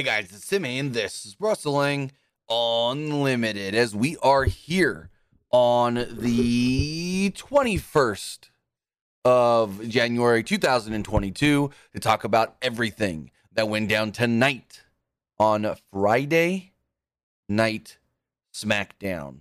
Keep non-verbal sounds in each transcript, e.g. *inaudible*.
Hey guys, it's Simmy, and this is Wrestling Unlimited as we are here on the 21st of January 2022 to talk about everything that went down tonight on Friday Night SmackDown.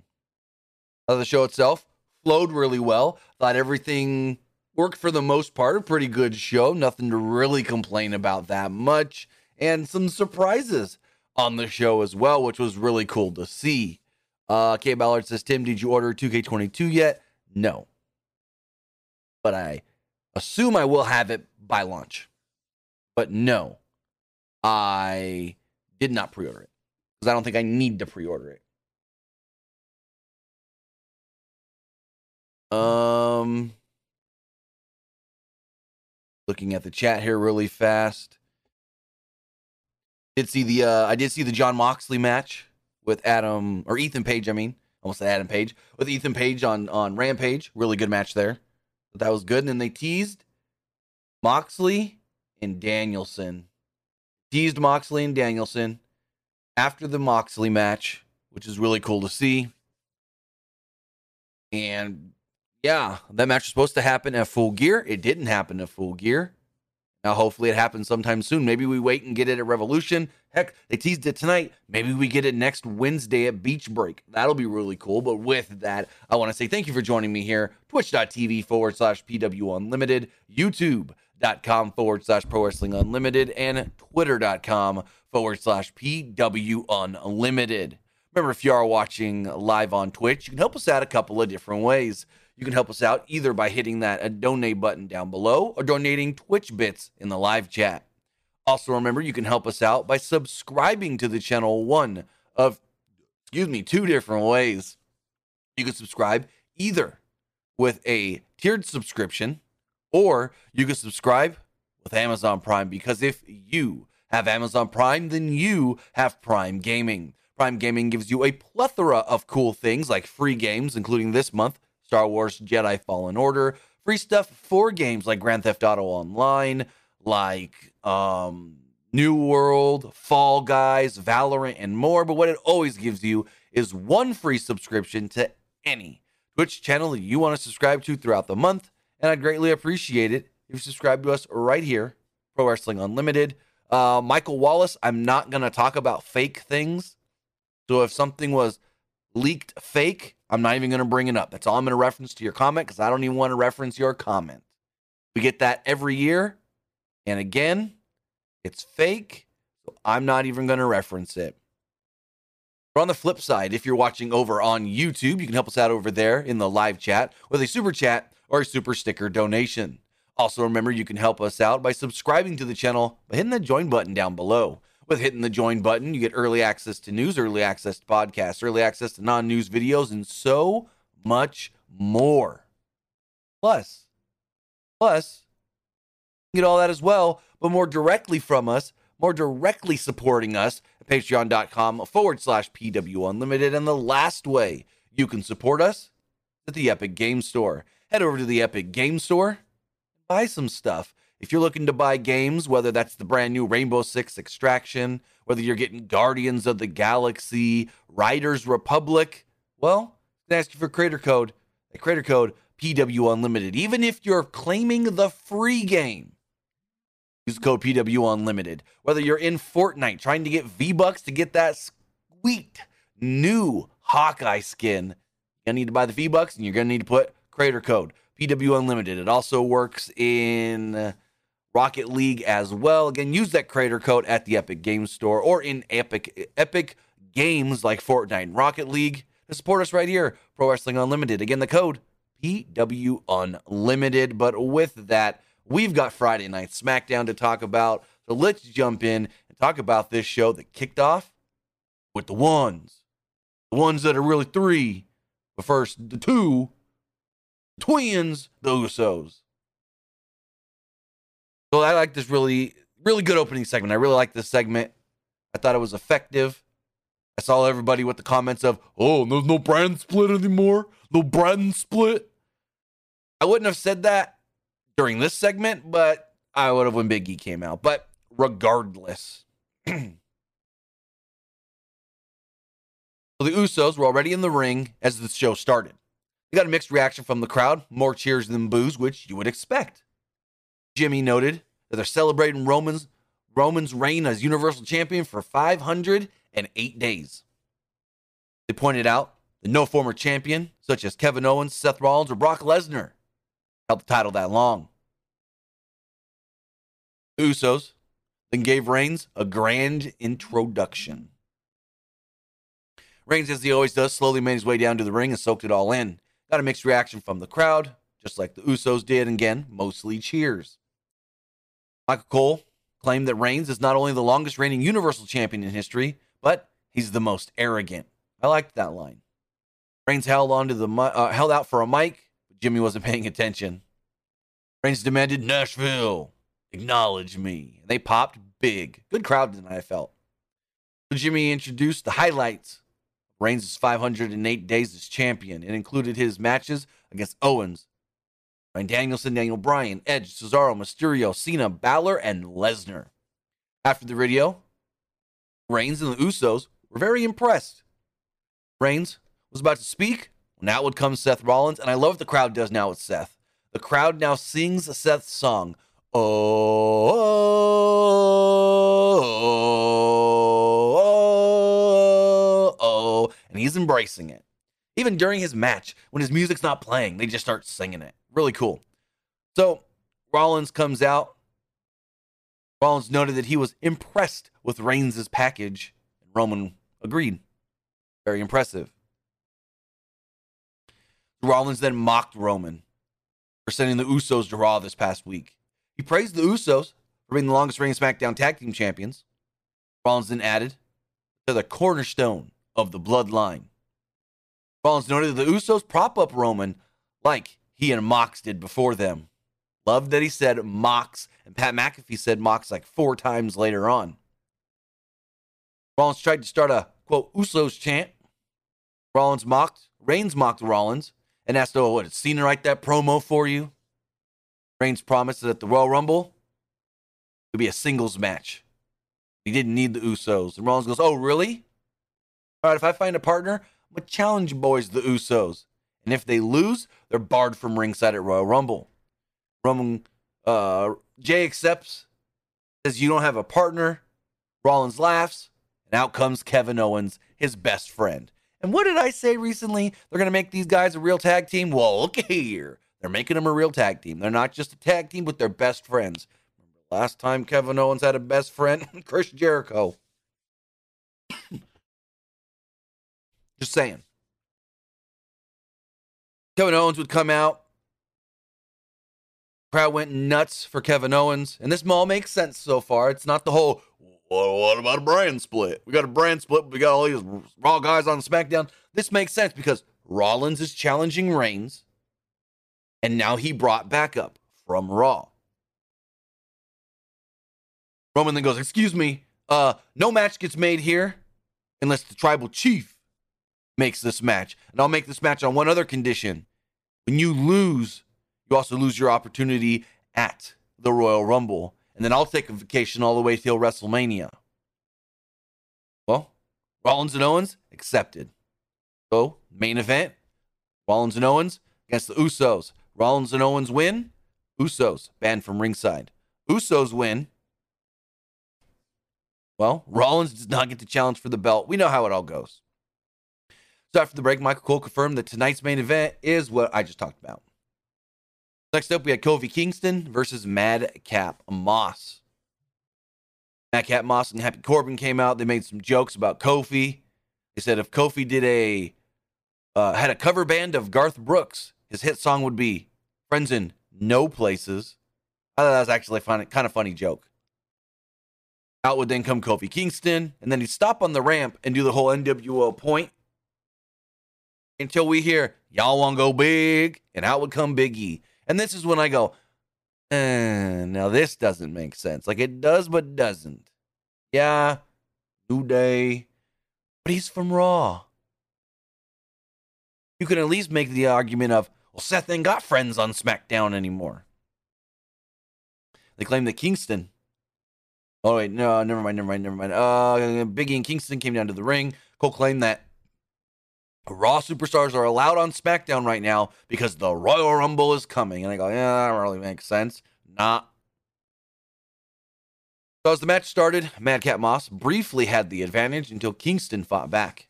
Uh, the show itself flowed really well. Thought everything worked for the most part. A pretty good show. Nothing to really complain about that much. And some surprises on the show as well, which was really cool to see. Uh, K Ballard says, Tim, did you order 2K22 yet? No. But I assume I will have it by launch. But no, I did not pre order it because I don't think I need to pre order it. Um, looking at the chat here really fast. Did see the uh, I did see the Jon Moxley match with Adam or Ethan Page. I mean, almost Adam Page with Ethan Page on on Rampage. Really good match there. But that was good. And then they teased Moxley and Danielson. Teased Moxley and Danielson after the Moxley match, which is really cool to see. And yeah, that match was supposed to happen at full gear. It didn't happen at full gear. Now, hopefully, it happens sometime soon. Maybe we wait and get it at Revolution. Heck, they teased it tonight. Maybe we get it next Wednesday at Beach Break. That'll be really cool. But with that, I want to say thank you for joining me here. Twitch.tv forward slash PW Unlimited, YouTube.com forward slash Pro Wrestling Unlimited, and Twitter.com forward slash PW Unlimited. Remember, if you are watching live on Twitch, you can help us out a couple of different ways. You can help us out either by hitting that uh, donate button down below or donating Twitch bits in the live chat. Also, remember you can help us out by subscribing to the channel one of, excuse me, two different ways. You can subscribe either with a tiered subscription or you can subscribe with Amazon Prime because if you have Amazon Prime, then you have Prime Gaming. Prime Gaming gives you a plethora of cool things like free games, including this month Star Wars Jedi Fallen Order, free stuff for games like Grand Theft Auto Online, like um, New World, Fall Guys, Valorant, and more. But what it always gives you is one free subscription to any Twitch channel that you want to subscribe to throughout the month. And I'd greatly appreciate it if you subscribe to us right here, Pro Wrestling Unlimited. Uh, Michael Wallace, I'm not going to talk about fake things. So if something was leaked fake, I'm not even going to bring it up. That's all I'm going to reference to your comment because I don't even want to reference your comment. We get that every year. And again, it's fake. So I'm not even going to reference it. But on the flip side, if you're watching over on YouTube, you can help us out over there in the live chat with a super chat or a super sticker donation. Also, remember you can help us out by subscribing to the channel by hitting the join button down below. With hitting the join button, you get early access to news, early access to podcasts, early access to non news videos, and so much more. Plus, plus, you get all that as well, but more directly from us, more directly supporting us at patreon.com forward slash PW Unlimited. And the last way you can support us at the Epic Game Store. Head over to the Epic Game Store, buy some stuff. If you're looking to buy games, whether that's the brand new Rainbow Six Extraction, whether you're getting Guardians of the Galaxy, Riders Republic, well, ask you for creator code. A creator code PW Unlimited. Even if you're claiming the free game, use code PW Unlimited. Whether you're in Fortnite trying to get V Bucks to get that sweet new Hawkeye skin, you're gonna need to buy the V Bucks and you're gonna need to put creator code PW Unlimited. It also works in Rocket League as well. Again, use that creator code at the Epic Games Store or in Epic Epic games like Fortnite Rocket League to support us right here, Pro Wrestling Unlimited. Again, the code PW Unlimited. But with that, we've got Friday Night SmackDown to talk about. So let's jump in and talk about this show that kicked off with the ones, the ones that are really three. But first, the two twins, the Usos. So I like this really, really good opening segment. I really like this segment. I thought it was effective. I saw everybody with the comments of, oh, there's no brand split anymore. No brand split. I wouldn't have said that during this segment, but I would have when Big E came out. But regardless, *clears throat* So the Usos were already in the ring as the show started. They got a mixed reaction from the crowd, more cheers than boos, which you would expect. Jimmy noted that they're celebrating Roman's Roman's reign as Universal Champion for 508 days. They pointed out that no former champion, such as Kevin Owens, Seth Rollins, or Brock Lesnar, held the title that long. Usos then gave Reigns a grand introduction. Reigns, as he always does, slowly made his way down to the ring and soaked it all in. Got a mixed reaction from the crowd, just like the Usos did, again, mostly cheers. Michael Cole claimed that Reigns is not only the longest reigning Universal Champion in history, but he's the most arrogant. I liked that line. Reigns held onto the uh, held out for a mic, but Jimmy wasn't *laughs* paying attention. Reigns demanded Nashville, acknowledge me. They popped big. Good crowd tonight, I felt. Jimmy introduced the highlights Reigns' 508 days as champion. It included his matches against Owens, Bryan Danielson, Daniel Bryan, Edge, Cesaro, Mysterio, Cena, Balor, and Lesnar. After the video, Reigns and the Usos were very impressed. Reigns was about to speak. Now would come Seth Rollins, and I love what the crowd does now with Seth. The crowd now sings Seth's song. Oh, oh, oh, oh, and he's embracing it. Even during his match, when his music's not playing, they just start singing it. Really cool. So Rollins comes out. Rollins noted that he was impressed with Reigns' package. And Roman agreed. Very impressive. Rollins then mocked Roman for sending the Usos to Raw this past week. He praised the Usos for being the longest reigning SmackDown Tag Team Champions. Rollins then added, they're the cornerstone of the bloodline. Rollins noted that the Usos prop up Roman like he and Mox did before them. Loved that he said Mox, and Pat McAfee said Mox like four times later on. Rollins tried to start a quote Usos chant. Rollins mocked, Reigns mocked Rollins and asked, Oh, what, did Cena write that promo for you? Reigns promised that at the Royal Rumble, it would be a singles match. He didn't need the Usos. And Rollins goes, Oh, really? All right, if I find a partner, but challenge boys the Usos. And if they lose, they're barred from ringside at Royal Rumble. Roman uh, Jay accepts, says you don't have a partner. Rollins laughs, and out comes Kevin Owens, his best friend. And what did I say recently? They're going to make these guys a real tag team? Well, look here. They're making them a real tag team. They're not just a tag team, but they're best friends. Remember last time Kevin Owens had a best friend? *laughs* Chris Jericho. Just saying. Kevin Owens would come out. Crowd went nuts for Kevin Owens. And this all makes sense so far. It's not the whole, well, what about a brand split? We got a brand split, we got all these Raw guys on SmackDown. This makes sense because Rollins is challenging Reigns. And now he brought back up from Raw. Roman then goes, Excuse me, uh, no match gets made here unless the tribal chief makes this match. And I'll make this match on one other condition. When you lose, you also lose your opportunity at the Royal Rumble. And then I'll take a vacation all the way till WrestleMania. Well, Rollins and Owens accepted. So, main event Rollins and Owens against the Usos. Rollins and Owens win. Usos banned from ringside. Usos win. Well, Rollins does not get the challenge for the belt. We know how it all goes. So after the break, Michael Cole confirmed that tonight's main event is what I just talked about. Next up, we had Kofi Kingston versus Madcap Moss. Madcap Moss and Happy Corbin came out. They made some jokes about Kofi. They said if Kofi did a uh, had a cover band of Garth Brooks, his hit song would be "Friends in No Places." I thought that was actually fun, kind of funny joke. Out would then come Kofi Kingston, and then he'd stop on the ramp and do the whole NWO point until we hear y'all want to go big, and out would come Big E. And this is when I go, eh, now this doesn't make sense. Like it does, but doesn't. Yeah, New Day, but he's from Raw. You can at least make the argument of, well, Seth ain't got friends on SmackDown anymore. They claim that Kingston. Oh wait, no, never mind, never mind, never mind. Uh, Biggie and Kingston came down to the ring. Cole claimed that Raw superstars are allowed on SmackDown right now because the Royal Rumble is coming. And I go, yeah, that really makes sense. Nah. So as the match started, Madcap Moss briefly had the advantage until Kingston fought back.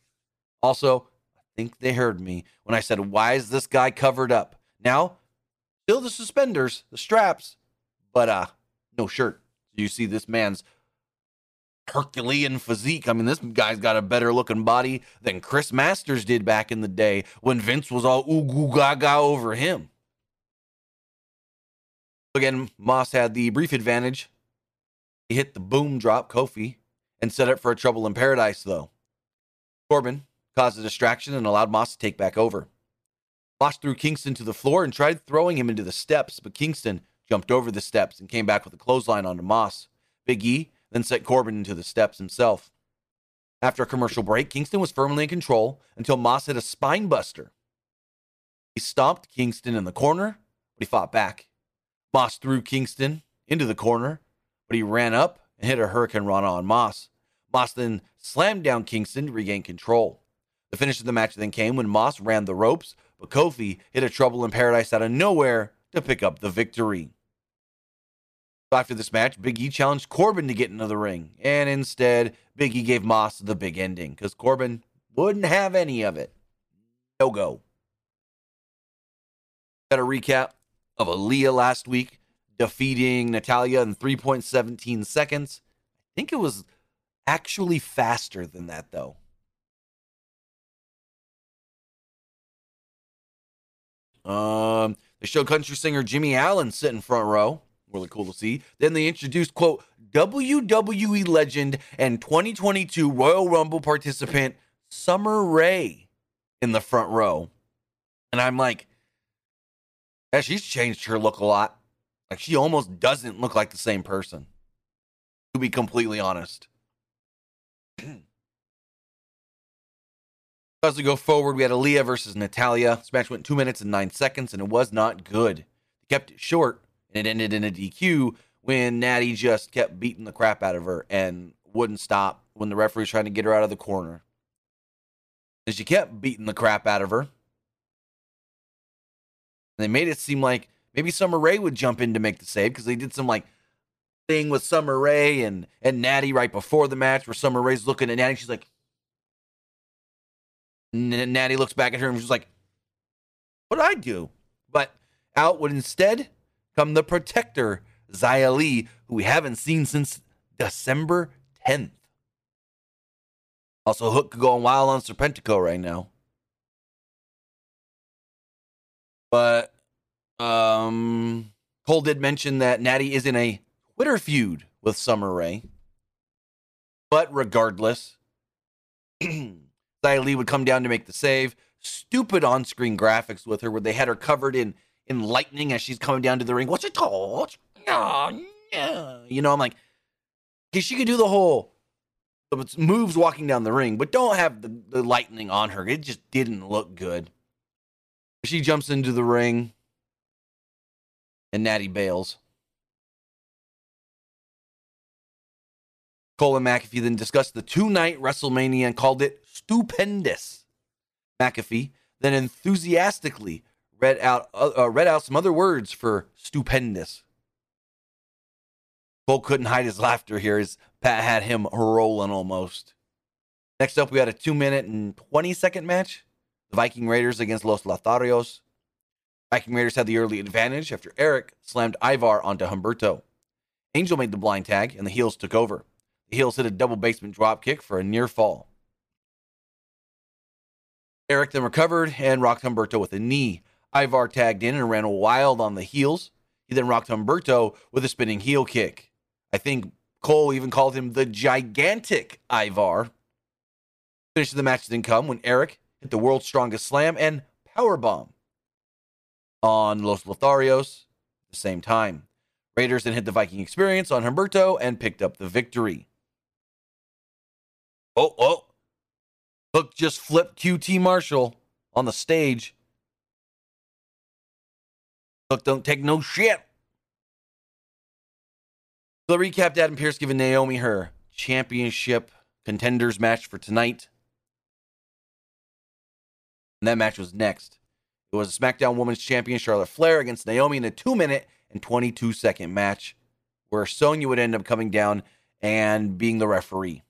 Also, I think they heard me when I said, why is this guy covered up? Now, still the suspenders, the straps, but uh, no shirt. You see this man's Herculean physique. I mean, this guy's got a better looking body than Chris Masters did back in the day when Vince was all ooh goo gaga over him. Again, Moss had the brief advantage. He hit the boom drop Kofi and set up for a trouble in paradise, though. Corbin caused a distraction and allowed Moss to take back over. Moss threw Kingston to the floor and tried throwing him into the steps, but Kingston jumped over the steps and came back with a clothesline onto Moss. Big E then set Corbin into the steps himself. After a commercial break, Kingston was firmly in control until Moss hit a spine buster. He stomped Kingston in the corner, but he fought back. Moss threw Kingston into the corner, but he ran up and hit a Hurricanrana on Moss. Moss then slammed down Kingston to regain control. The finish of the match then came when Moss ran the ropes, but Kofi hit a Trouble in Paradise out of nowhere to pick up the victory. After this match, Big E challenged Corbin to get into the ring, and instead, Big E gave Moss the big ending because Corbin wouldn't have any of it. No go. Got a recap of Aliyah last week defeating Natalya in 3.17 seconds. I think it was actually faster than that, though. Um, they showed country singer Jimmy Allen sitting front row really cool to see. Then they introduced, quote, WWE legend and 2022 Royal Rumble participant Summer Rae in the front row. And I'm like, yeah, she's changed her look a lot. Like she almost doesn't look like the same person. To be completely honest. *clears throat* As we go forward, we had Aliyah versus Natalya. This match went two minutes and nine seconds, and it was not good. They kept it short and it ended in a DQ when Natty just kept beating the crap out of her and wouldn't stop when the referee was trying to get her out of the corner. And she kept beating the crap out of her. And they made it seem like maybe Summer Rae would jump in to make the save because they did some like thing with Summer Rae and and Natty right before the match where Summer Rae's looking at Natty. She's like, Natty looks back at her and she's like, "What did I do?" But out would instead come the protector, Xia Li, who we haven't seen since December 10th. Also, Hook going wild on Serpentico right now. But um, Cole did mention that Natty is in a Twitter feud with Summer Rae. But regardless, *clears throat* Xia Li would come down to make the save. Stupid on screen graphics with her where they had her covered in in lightning as she's coming down to the ring. What's it called? You know, I'm like, okay, she could do the whole moves walking down the ring, but don't have the, the lightning on her. It just didn't look good. She jumps into the ring, and Natty bails. Cole and McAfee then discussed the two night WrestleMania and called it stupendous. McAfee then enthusiastically read out uh, uh, read out some other words for stupendous. Cole couldn't hide his laughter here as Pat had him rolling almost. Next up, we had a two minute and 20 second match. The Viking Raiders against Los Lotharios. Viking Raiders had the early advantage after Eric slammed Ivar onto Humberto. Angel made the blind tag, and the heels took over. The heels hit a double basement drop kick for a near fall. Eric then recovered and rocked Humberto with a knee. Ivar tagged in and ran wild on the heels. He then rocked Humberto with a spinning heel kick. I think Cole even called him the gigantic Ivar. Finish of the match didn't come when Eric hit the world's strongest slam and power bomb on Los Lotharios at the same time. Raiders then hit the Viking experience on Humberto and picked up the victory. Oh, oh. Hook just flipped QT Marshall on the stage. Look, don't take no shit. So the recap Adam Pearce giving Naomi her championship contenders match for tonight. And that match was next. It was a SmackDown Women's Champion Charlotte Flair against Naomi in a two minute and 22 second match where Sonya would end up coming down and being the referee.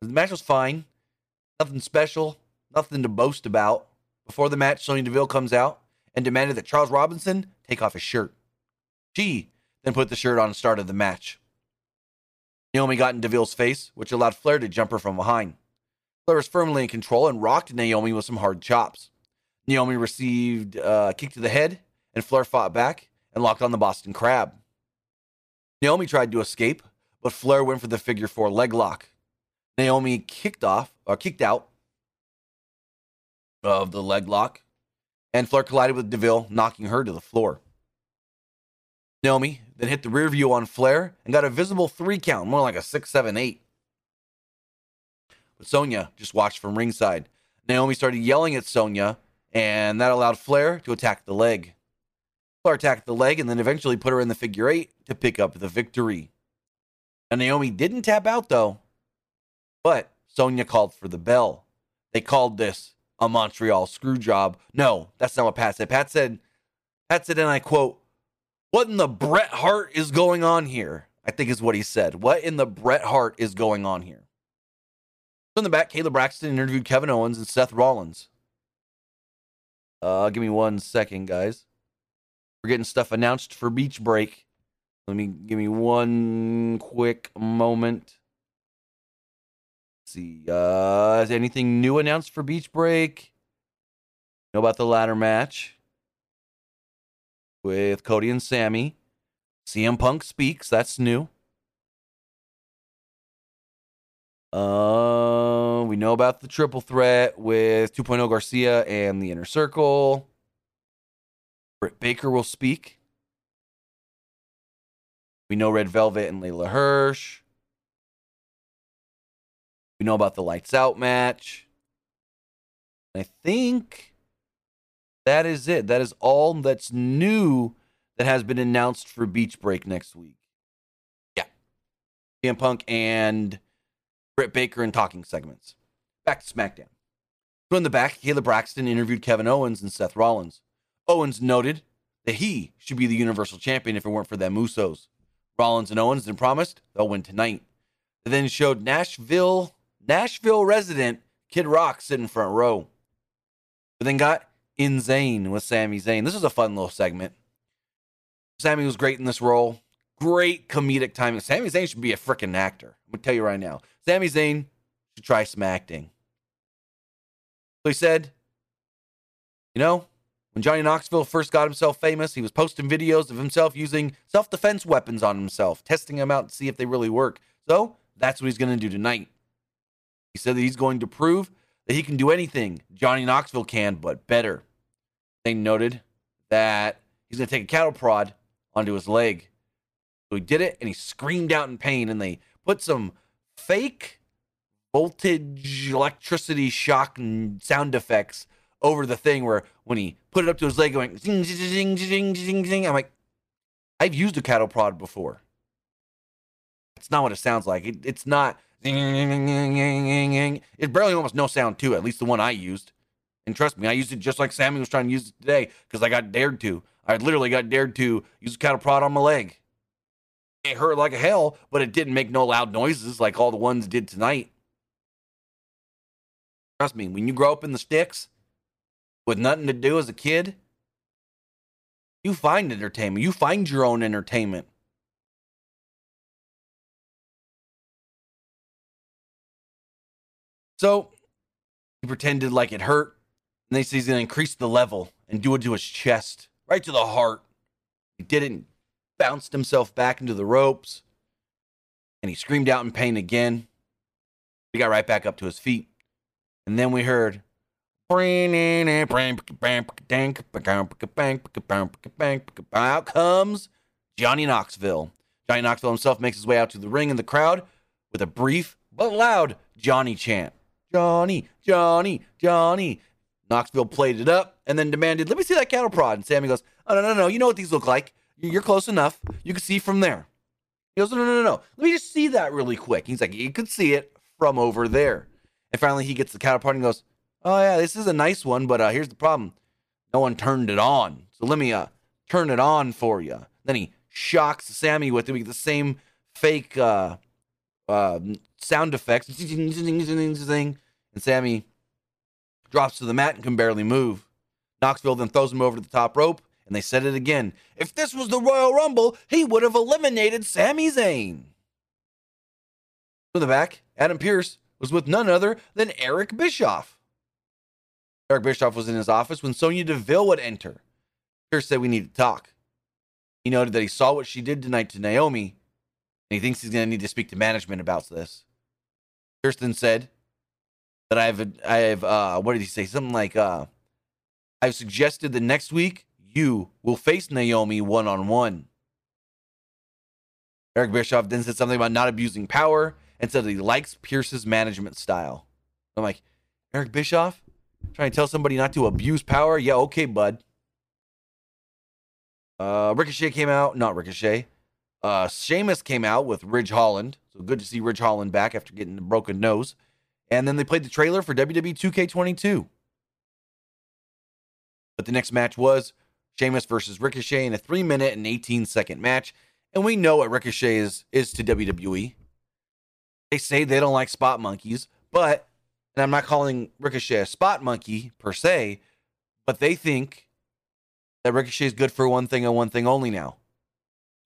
The match was fine. Nothing special. Nothing to boast about. Before the match, Sonya Deville comes out and demanded that Charles Robinson take off his shirt. She then put the shirt on and started the match. Naomi got in Deville's face, which allowed Flair to jump her from behind. Flair was firmly in control and rocked Naomi with some hard chops. Naomi received uh, a kick to the head, and Flair fought back and locked on the Boston Crab. Naomi tried to escape, but Flair went for the figure four leg lock. Naomi kicked off or kicked out of the leg lock, and Flair collided with Deville, knocking her to the floor. Naomi then hit the rear view on Flair and got a visible three count, more like a six, seven, eight. But Sonya just watched from ringside. Naomi started yelling at Sonya, and that allowed Flair to attack the leg. Flair attacked the leg and then eventually put her in the figure eight to pick up the victory. And Naomi didn't tap out though, but Sonya called for the bell. They called this a Montreal screw job. No, that's not what Pat said. Pat said, Pat said, and I quote, What in the Bret Hart is going on here? I think is what he said. What in the Bret Hart is going on here? So in the back, Kayla Braxton interviewed Kevin Owens and Seth Rollins. Uh, give me one second, guys. We're getting stuff announced for Beach Break. Let me give me one quick moment. See, uh, is anything new announced for Beach Break? Know about the ladder match with Cody and Sammy. CM Punk speaks. That's new. Uh, we know about the triple threat with 2.0 Garcia and the Inner Circle. Britt Baker will speak. We know Red Velvet and Leyla Hirsch. We know about the Lights Out match. I think that is it. That is all that's new that has been announced for Beach Break next week. Yeah. CM Punk and Britt Baker in talking segments. Back to SmackDown. In the back, Kayla Braxton interviewed Kevin Owens and Seth Rollins. Owens noted that he should be the Universal Champion if it weren't for them Usos. Rollins and Owens then promised they'll win tonight. They then showed Nashville, Nashville resident Kid Rock sitting front row. But then got in Insane with Sami Zayn. This was a fun little segment. Sami was great in this role. Great comedic timing. Sami Zayn should be a freaking actor. I'm gonna tell you right now. Sami Zayn should try some acting. So he said, you know, when Johnny Knoxville first got himself famous, he was posting videos of himself using self defense weapons on himself, testing them out to see if they really work. So that's what he's going to do tonight. He said that he's going to prove that he can do anything Johnny Knoxville can, but better. They noted that he's going to take a cattle prod onto his leg. So he did it and he screamed out in pain, and they put some fake voltage electricity shock sound effects over the thing where when he put it up to his leg going zing zing zing zing zing zing I'm like I've used a cattle prod before. It's not what it sounds like. It, it's not it's barely almost no sound to it, at least the one I used. And trust me, I used it just like Sami was trying to use it today because I got dared to. I literally got dared to use a cattle prod on my leg. It hurt like hell, but it didn't make no loud noises like all the ones did tonight. Trust me, when you grow up in the sticks, with nothing to do as a kid, you find entertainment. You find your own entertainment. So he pretended like it hurt, and they say he's going to increase the level and do it to his chest, right to the heart. He didn't, bounced himself back into the ropes, and he screamed out in pain again. He got right back up to his feet. And then we heard out comes Johnny Knoxville. Johnny Knoxville himself makes his way out to the ring in the crowd with a brief but loud Johnny chant. Johnny, Johnny, Johnny. Knoxville played it up and then demanded, Let me see that cattle prod. And Sami goes, Oh, no, no, no. You know what these look like. You're close enough. You can see from there. He goes, No, no, no, no. Let me just see that really quick. He's like, You could see it from over there. And finally, he gets the cattle prod and goes, Oh yeah, this is a nice one, but uh, here's the problem: no one turned it on. So let me uh turn it on for you. Then he shocks Sami with it. We get the same fake uh, uh, sound effects, and Sami drops to the mat and can barely move. Knoxville then throws him over to the top rope, and they said it again. If this was the Royal Rumble, he would have eliminated Sami Zayn. To the back, Adam Pearce was with none other than Eric Bischoff. Eric Bischoff was in his office when Sonya Deville would enter. Pearce said we need to talk. He noted that he saw what she did tonight to Naomi, and he thinks he's going to need to speak to management about this. Kirsten said that I've, I've, uh, what did he say? Something like, uh, I've suggested that next week you will face Naomi one on one. Eric Bischoff then said something about not abusing power and said that he likes Pearce's management style. I'm like, Eric Bischoff? Trying to tell somebody not to abuse power? Yeah, okay, bud. Uh, Ricochet came out, not Ricochet. Uh, Sheamus came out with Ridge Holland. So good to see Ridge Holland back after getting a broken nose. And then they played the trailer for WWE 2K22. But the next match was Sheamus versus Ricochet in a three minute and 18 second match. And we know what Ricochet is, is to WWE. They say they don't like spot monkeys, but, and I'm not calling Ricochet a spot monkey per se, but they think that Ricochet is good for one thing and one thing only now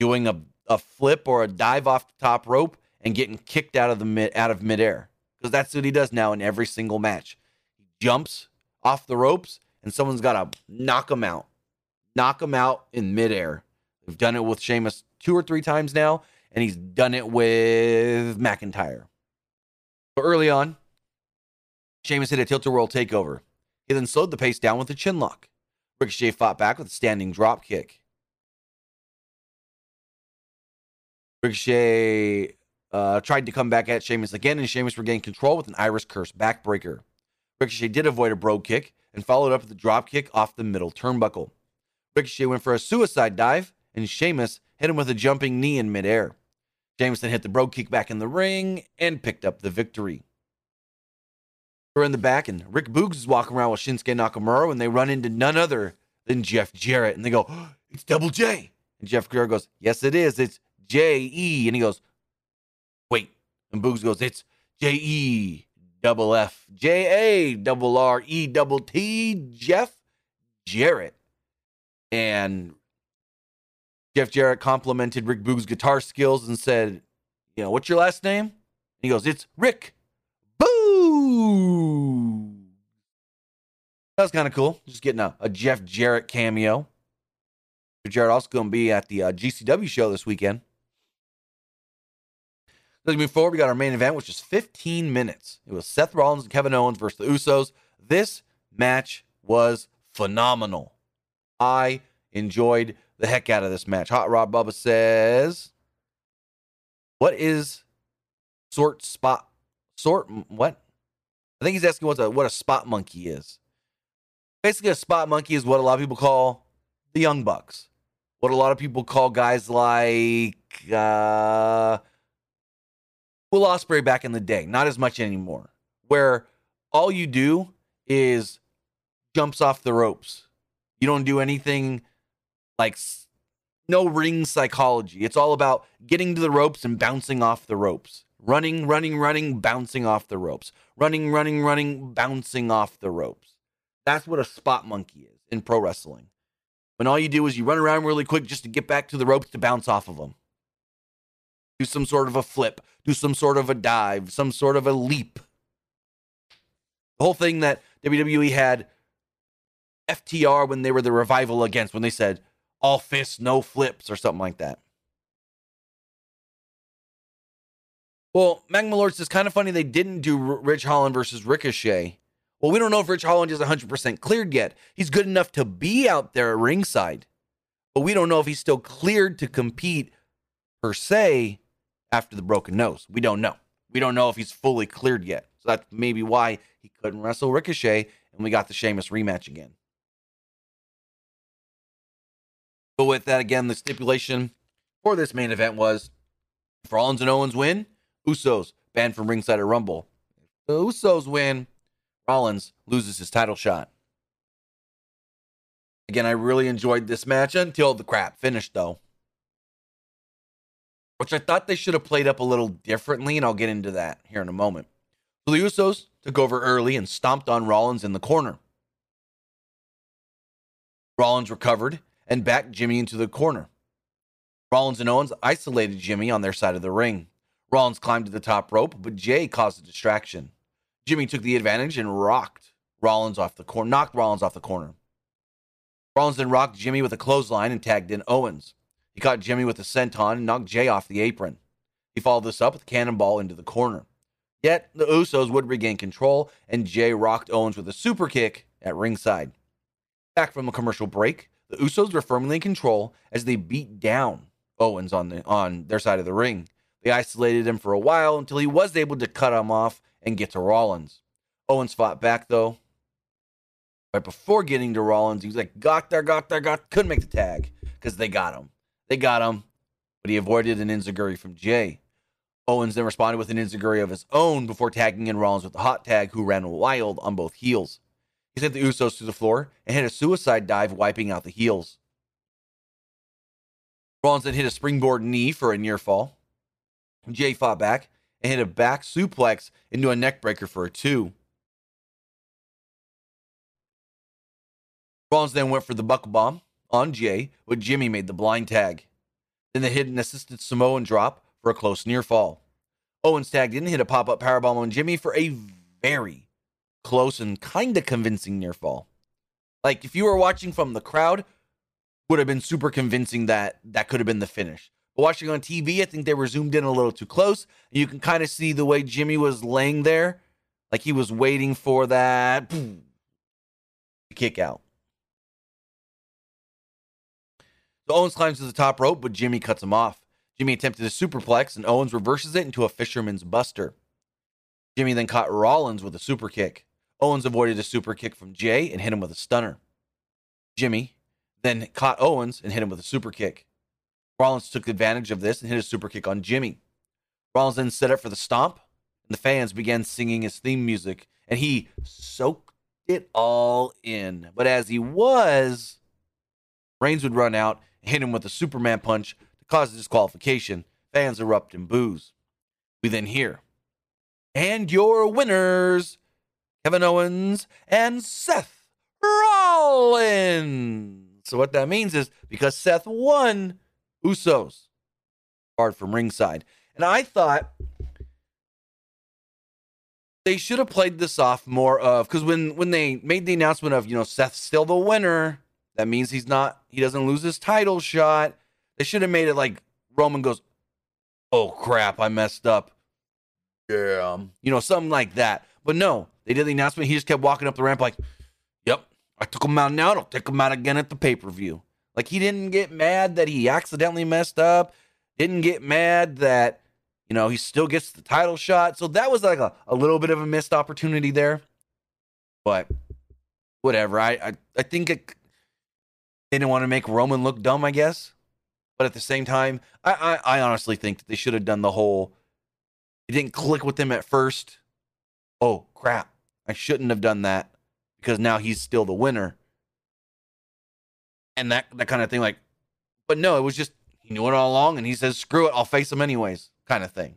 doing a, a flip or a dive off the top rope and getting kicked out of the mid out of midair because that's what he does now in every single match. He jumps off the ropes and someone's got to knock him out, knock him out in midair. We've done it with Sheamus two or three times now, and he's done it with McIntyre. So early on, Sheamus hit a tilt a whirl takeover. He then slowed the pace down with a chin lock. Ricochet fought back with a standing drop kick. Ricochet uh, tried to come back at Sheamus again, and Sheamus regained control with an Irish curse backbreaker. Ricochet did avoid a brogue kick and followed up with a drop kick off the middle turnbuckle. Ricochet went for a suicide dive, and Sheamus hit him with a jumping knee in midair. Then hit the brogue kick back in the ring and picked up the victory. We're in the back, and Rick Boogs is walking around with Shinsuke Nakamura, and they run into none other than Jeff Jarrett, and they go, oh, *gasps* "It's Double J." And Jeff Jarrett goes, "Yes, it is. It's J E," and he goes, "Wait," and Boogs goes, "It's J E double F J A double R E double T Jeff Jarrett. And Jeff Jarrett complimented Rick Boogs' guitar skills and said, You know, what's your last name? And he goes, It's Rick Boo. That was kind of cool. Just getting a, a Jeff Jarrett cameo. Jeff Jarrett also going to be at the uh, GCW show this weekend. Move forward. We got our main event, which is 15 minutes. It was Seth Rollins and Kevin Owens versus the Usos. This match was phenomenal. I enjoyed the heck out of this match. Hot Rod Bubba says, "What is sort spot sort what?" I think he's asking what a what a spot monkey is. Basically, a spot monkey is what a lot of people call the Young Bucks. What a lot of people call guys like uh, Will Ospreay back in the day, not as much anymore, where all you do is jumps off the ropes. You don't do anything like no ring psychology. It's all about getting to the ropes and bouncing off the ropes. Running, running, running, bouncing off the ropes. Running, running, running, bouncing off the ropes. That's what a spot monkey is in pro wrestling. When all you do is you run around really quick just to get back to the ropes to bounce off of them do some sort of a flip, do some sort of a dive, some sort of a leap. The whole thing that WWE had FTR when they were the revival against, when they said all fists, no flips, or something like that. Well, Magma Lord says kind of funny they didn't do Ridge Holland versus Ricochet. Well, we don't know if Ridge Holland is 100% cleared yet. He's good enough to be out there at ringside, but we don't know if he's still cleared to compete per se after the broken nose. We don't know. We don't know if he's fully cleared yet. So that's maybe why he couldn't wrestle Ricochet and we got the Sheamus rematch again. But with that, again, the stipulation for this main event was if Rollins and Owens win, Usos banned from ringside at Rumble. the Usos win, Rollins loses his title shot. Again, I really enjoyed this match until the crap finished, though. Which I thought they should have played up a little differently, and I'll get into that here in a moment. The Usos took over early and stomped on Rollins in the corner. Rollins recovered and backed Jimmy into the corner. Rollins and Owens isolated Jimmy on their side of the ring. Rollins climbed to the top rope, but Jay caused a distraction. Jimmy took the advantage and rocked Rollins off the corner, knocked Rollins off the corner. Rollins then rocked Jimmy with a clothesline and tagged in Owens. He caught Jimmy with a senton and knocked Jay off the apron. He followed this up with a cannonball into the corner. Yet the Usos would regain control, and Jay rocked Owens with a super kick at ringside. Back from a commercial break, the Usos were firmly in control as they beat down Owens on the on their side of the ring. They isolated him for a while until he was able to cut him off and get to Rollins. Owens fought back though. Right before getting to Rollins, he was like, got there, got there, got couldn't make the tag because they got him. They got him, but he avoided an Enzuigiri from Jay. Owens then responded with an Enzuigiri of his own before tagging in Rollins with a hot tag, who ran wild on both heels. He sent the Usos to the floor and hit a suicide dive, wiping out the heels. Rollins then hit a springboard knee for a near fall. Jay fought back and hit a back suplex into a neckbreaker for a two. Rollins then went for the buckle bomb on Jay, but Jimmy made the blind tag. Then they hit an assisted Samoan drop for a close near fall. Owens tagged in, hit a pop up powerbomb on Jimmy for a very close and kind of convincing near fall. Like if you were watching from the crowd, would have been super convincing that that could have been the finish. But watching on TV, I think they were zoomed in a little too close. You can kind of see the way Jimmy was laying there, like he was waiting for that kick out. Owens climbs to the top rope, but Jimmy cuts him off. Jimmy attempted a superplex, and Owens reverses it into a fisherman's buster. Jimmy then caught Rollins with a super kick. Owens avoided a super kick from Jay and hit him with a stunner. Jimmy then caught Owens and hit him with a super kick. Rollins took advantage of this and hit a super kick on Jimmy. Rollins then set up for the stomp, and the fans began singing his theme music, and he soaked it all in. But as he was, Reigns would run out hit him with a Superman punch to cause disqualification. Fans erupt in boos. We then hear, and your winners, Kevin Owens and Seth Rollins. So what that means is because Seth won, Usos barred from ringside. And I thought they should have played this off more of because when when they made the announcement of you know Seth's still the winner, that means he's not, he doesn't lose his title shot. They should have made it like Roman goes, Oh crap, I messed up. Yeah. You know, something like that. But no, they did the announcement. He just kept walking up the ramp like, Yep, I took him out now. I'll take him out again at the pay per view. Like he didn't get mad that he accidentally messed up. Didn't get mad that, you know, he still gets the title shot. So that was like a, a little bit of a missed opportunity there. But whatever. I I, I think it they didn't want to make Roman look dumb, I guess. But at the same time, I, I, I honestly think that they should have done the whole. It didn't click with them at first. Oh crap! I shouldn't have done that because now he's still the winner. And that that kind of thing, like, but no, it was just he knew it all along, and he says, "Screw it, I'll face him anyways," kind of thing.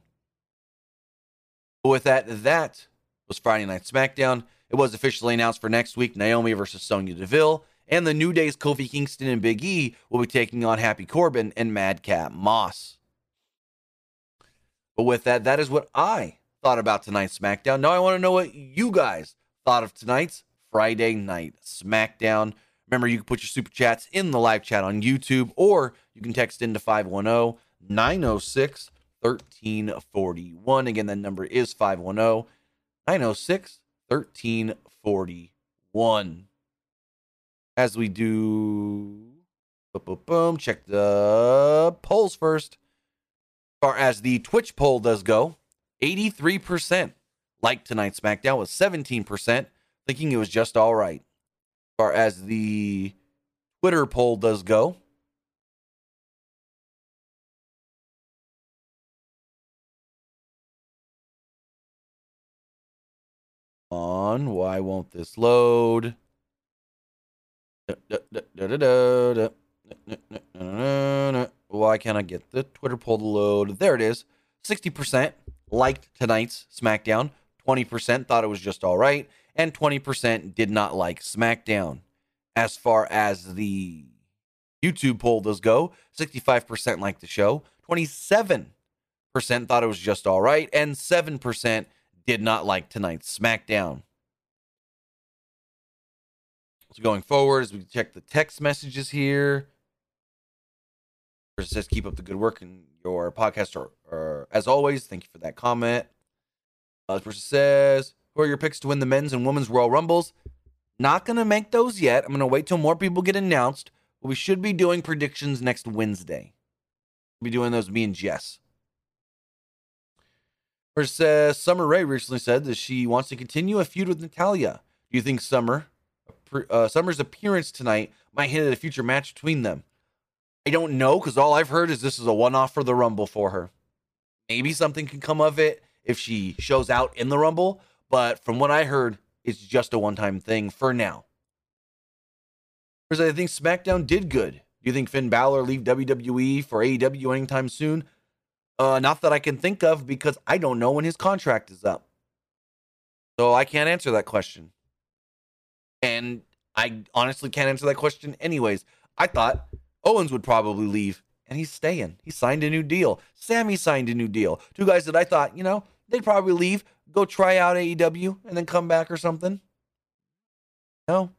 But with that, that was Friday Night SmackDown. It was officially announced for next week: Naomi versus Sonya Deville and the New Day's Kofi Kingston and Big E will be taking on Happy Corbin and Madcap Moss. But with that, that is what I thought about tonight's SmackDown. Now I want to know what you guys thought of tonight's Friday Night SmackDown. Remember, you can put your super chats in the live chat on YouTube or you can text into 510 906 1341. Again, that number is 510 906 1341 as we do boom, boom, boom, check the polls first. As far as the Twitch poll does go, 83% like tonight's SmackDown was 17%, thinking it was just all right. As far as the Twitter poll does go, on. Why won't this load? Why can't I get the Twitter poll to load? There it is. 60% liked tonight's SmackDown. 20% thought it was just all right. And 20% did not like SmackDown. As far as the YouTube poll does go, 65% liked the show. 27% thought it was just all right. And 7% did not like tonight's SmackDown. So going forward, as we check the text messages here, it says keep up the good work in your podcast. Or, or as always, thank you for that comment. Uh, this person says, "Who are your picks to win the men's and women's Royal Rumbles?" Not gonna make those yet. I'm gonna wait till more people get announced. But we should be doing predictions next Wednesday. We'll be doing those me and Jess. Says Summer Rae recently said that she wants to continue a feud with Natalya. Do you think Summer uh, Summer's appearance tonight might hint at a future match between them. I don't know because all I've heard is this is a one off for the Rumble for her. Maybe something can come of it if she shows out in the Rumble, but from what I heard, it's just a one time thing for now. I think SmackDown did good. Do you think Finn Balor leave WWE for AEW anytime soon? Uh, not that I can think of because I don't know when his contract is up. So I can't answer that question. And I honestly can't answer that question anyways. I thought Owens would probably leave, and he's staying. He signed a new deal. Sami signed a new deal. Two guys that I thought, you know, they'd probably leave, go try out AEW, and then come back or something. No.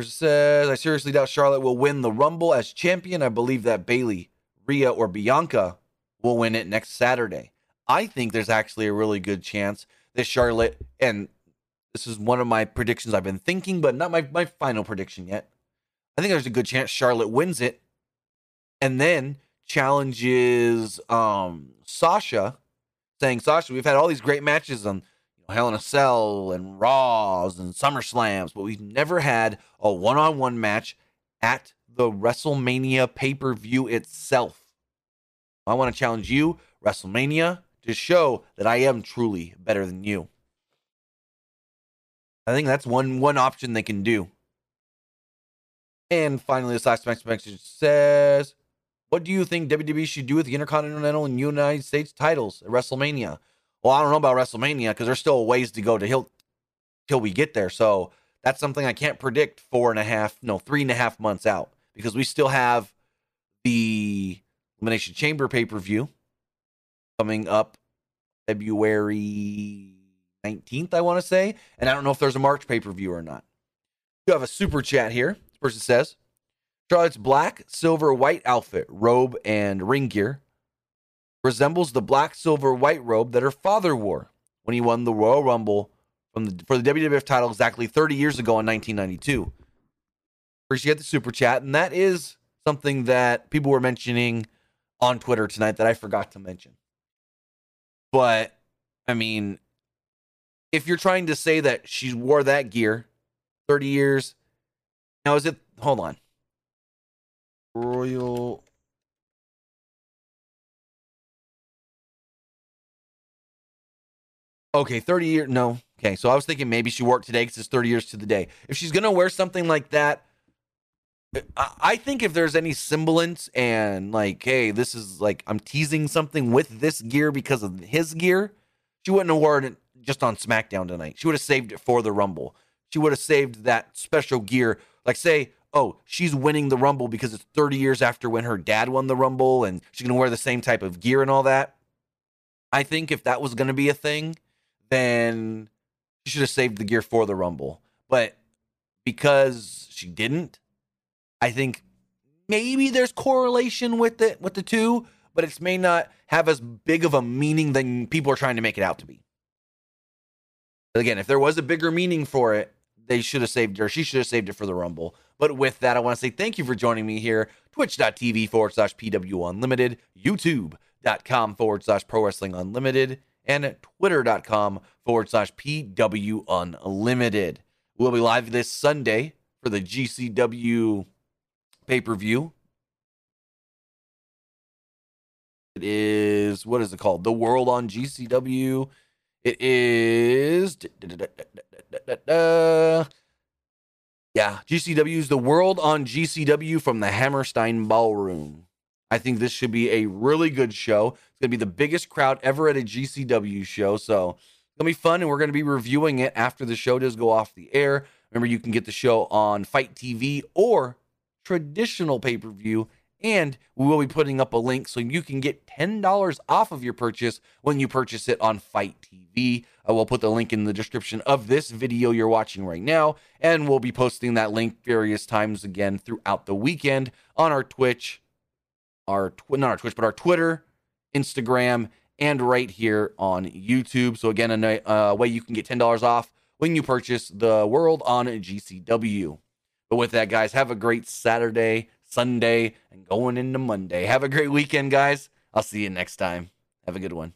Says, I seriously doubt Charlotte will win the Rumble as champion. I believe that Bayley, Rhea, or Bianca will win it next Saturday. I think there's actually a really good chance that Charlotte, and this is one of my predictions I've been thinking, but not my, my final prediction yet. I think there's a good chance Charlotte wins it and then challenges um, Sasha, saying, Sasha, we've had all these great matches on you know, Hell in a Cell and Raws and SummerSlams, but we've never had a one on one match at the WrestleMania pay per view itself. I want to challenge you, WrestleMania, to show that I am truly better than you. I think that's one one option they can do. And finally, this last message says, "What do you think WWE should do with the Intercontinental and United States titles at WrestleMania?" Well, I don't know about WrestleMania because there's still ways to go to till, till we get there. So that's something I can't predict four and a half, no, three and a half months out because we still have the Elimination Chamber pay per view coming up February 19th, I want to say. And I don't know if there's a March pay per view or not. You have a super chat here. This person says Charlotte's black, silver, white outfit, robe, and ring gear resembles the black, silver, white robe that her father wore when he won the Royal Rumble from the, for the WWF title exactly 30 years ago in 1992. Appreciate the super chat. And that is something that people were mentioning on Twitter tonight that I forgot to mention. But I mean, if you're trying to say that she wore that gear 30 years, now is it hold on. Royal Okay, 30 years. No. Okay, so I was thinking maybe she wore it today because it's 30 years to the day. If she's going to wear something like that, I think if there's any semblance and like, hey, this is like I'm teasing something with this gear because of his gear, she wouldn't have worn it just on SmackDown tonight. She would have saved it for the Rumble. She would have saved that special gear. Like, say, oh, she's winning the Rumble because it's 30 years after when her dad won the Rumble and she's going to wear the same type of gear and all that. I think if that was going to be a thing, then she should have saved the gear for the Rumble. But because she didn't, I think maybe there's correlation with it with the two, but it may not have as big of a meaning than people are trying to make it out to be. Again, if there was a bigger meaning for it, they should have saved or she should have saved it for the Rumble. But with that, I want to say thank you for joining me here. Twitch.tv forward slash PW Unlimited, YouTube.com forward slash Pro Wrestling Unlimited, and Twitter.com forward slash PW Unlimited. We'll be live this Sunday for the GCW pay per view. It is what is it called? The World on GCW. It is yeah, GCW's The World on GCW from the Hammerstein Ballroom. I think this should be a really good show. It's going to be the biggest crowd ever at a GCW show. So it's going to be fun, and we're going to be reviewing it after the show does go off the air. Remember, you can get the show on FITE TV or traditional pay per view. And we will be putting up a link so you can get $10 off of your purchase when you purchase it on FITE TV. I will put the link in the description of this video you're watching right now. And we'll be posting that link various times again throughout the weekend on our Twitch, our tw- not our Twitch, but our Twitter, Instagram, and right here on YouTube. So again, a uh, way you can get $10 off when you purchase the World on GCW. But with that, guys, have a great Saturday, Sunday, and going into Monday. Have a great weekend, guys. I'll see you next time. Have a good one.